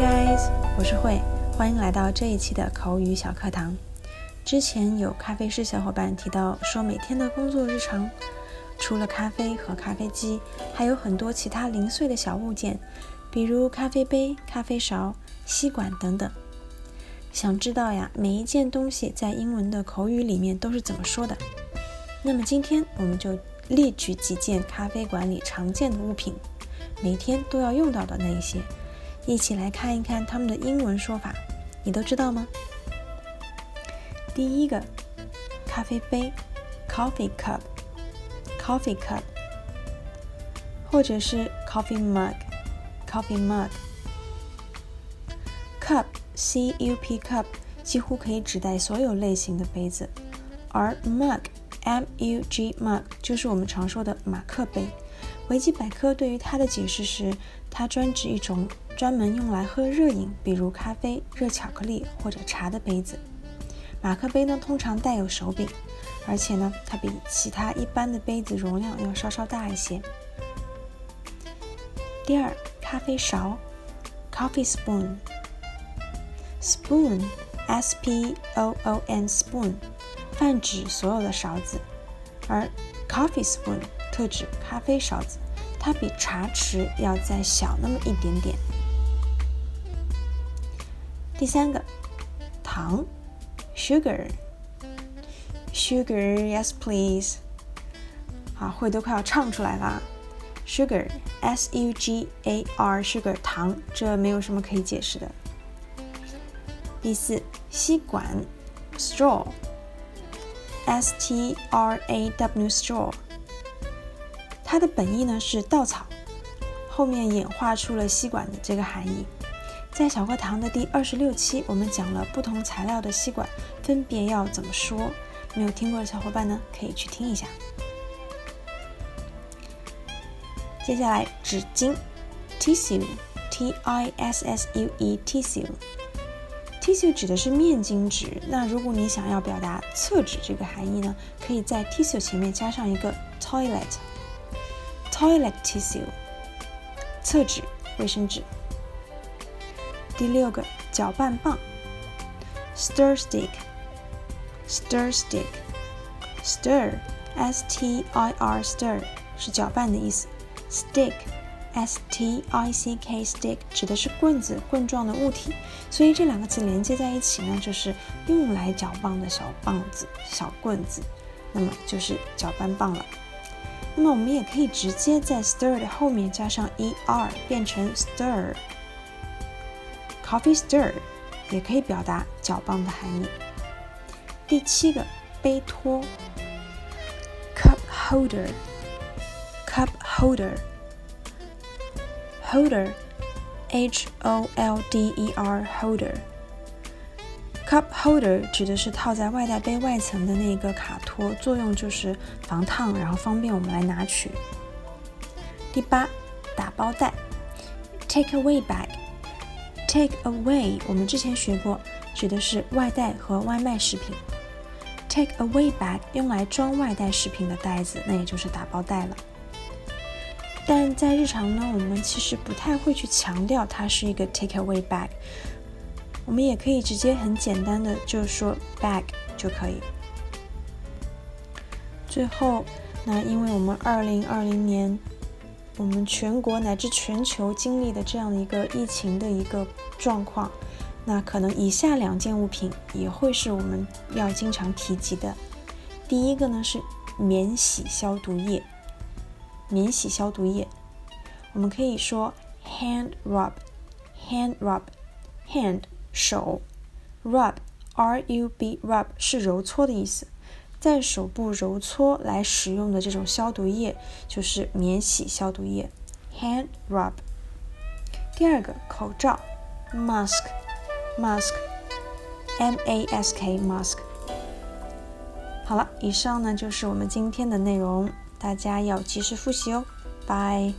guys，我是慧，欢迎来到这一期的口语小课堂。之前有咖啡师小伙伴提到说，每天的工作日常，除了咖啡和咖啡机，还有很多其他零碎的小物件，比如咖啡杯、咖啡勺、吸管等等。想知道呀，每一件东西在英文的口语里面都是怎么说的？那么今天我们就列举几件咖啡馆里常见的物品，每天都要用到的那一些。一起来看一看他们的英文说法，你都知道吗？第一个，咖啡杯，coffee cup，coffee cup，或者是 coffee mug，coffee mug，cup，c u p cup，几乎可以指代所有类型的杯子，而 mug，m u g mug，就是我们常说的马克杯。维基百科对于它的解释是，它专指一种。专门用来喝热饮，比如咖啡、热巧克力或者茶的杯子。马克杯呢，通常带有手柄，而且呢，它比其他一般的杯子容量要稍稍大一些。第二，咖啡勺，coffee spoon，spoon，s p o o n spoon，泛指所有的勺子，而 coffee spoon 特指咖啡勺子，它比茶匙要再小那么一点点。第三个，糖，sugar，sugar，yes please，啊，会都快要唱出来啦，sugar，s u g a r，sugar，糖，这没有什么可以解释的。第四，吸管，straw，s t r a w，straw，它的本意呢是稻草，后面演化出了吸管的这个含义。在小课堂的第二十六期，我们讲了不同材料的吸管分别要怎么说。没有听过的小伙伴呢，可以去听一下。接下来，纸巾，tissue，t i s s u e，tissue，tissue 指的是面巾纸。那如果你想要表达厕纸这个含义呢，可以在 tissue 前面加上一个 toilet，toilet tissue，厕纸，卫生纸。第六个搅拌棒，stir stick，stir stick，stir，s t i r stir 是搅拌的意思，stick，s t i c k stick 指的是棍子棍状的物体，所以这两个词连接在一起呢，就是用来搅拌的小棒子、小棍子，那么就是搅拌棒了。那么我们也可以直接在 stir 的后面加上 e r，变成 stir。Coffee stir 也可以表达搅拌的含义。第七个杯托，cup holder，cup holder，holder，h o l d e r holder，cup holder 指的是套在外带杯外层的那个卡托，作用就是防烫，然后方便我们来拿取。第八，打包袋，take away bag。Take away，我们之前学过，指的是外带和外卖食品。Take away bag 用来装外带食品的袋子，那也就是打包袋了。但在日常呢，我们其实不太会去强调它是一个 take away bag，我们也可以直接很简单的就说 bag 就可以。最后，那因为我们二零二零年。我们全国乃至全球经历的这样的一个疫情的一个状况，那可能以下两件物品也会是我们要经常提及的。第一个呢是免洗消毒液，免洗消毒液，我们可以说 hand rub，hand rub，hand 手，rub r u b rub 是揉搓的意思。在手部揉搓来使用的这种消毒液就是免洗消毒液，hand rub。第二个口罩，mask，mask，m a s k mask。好了，以上呢就是我们今天的内容，大家要及时复习哦，拜。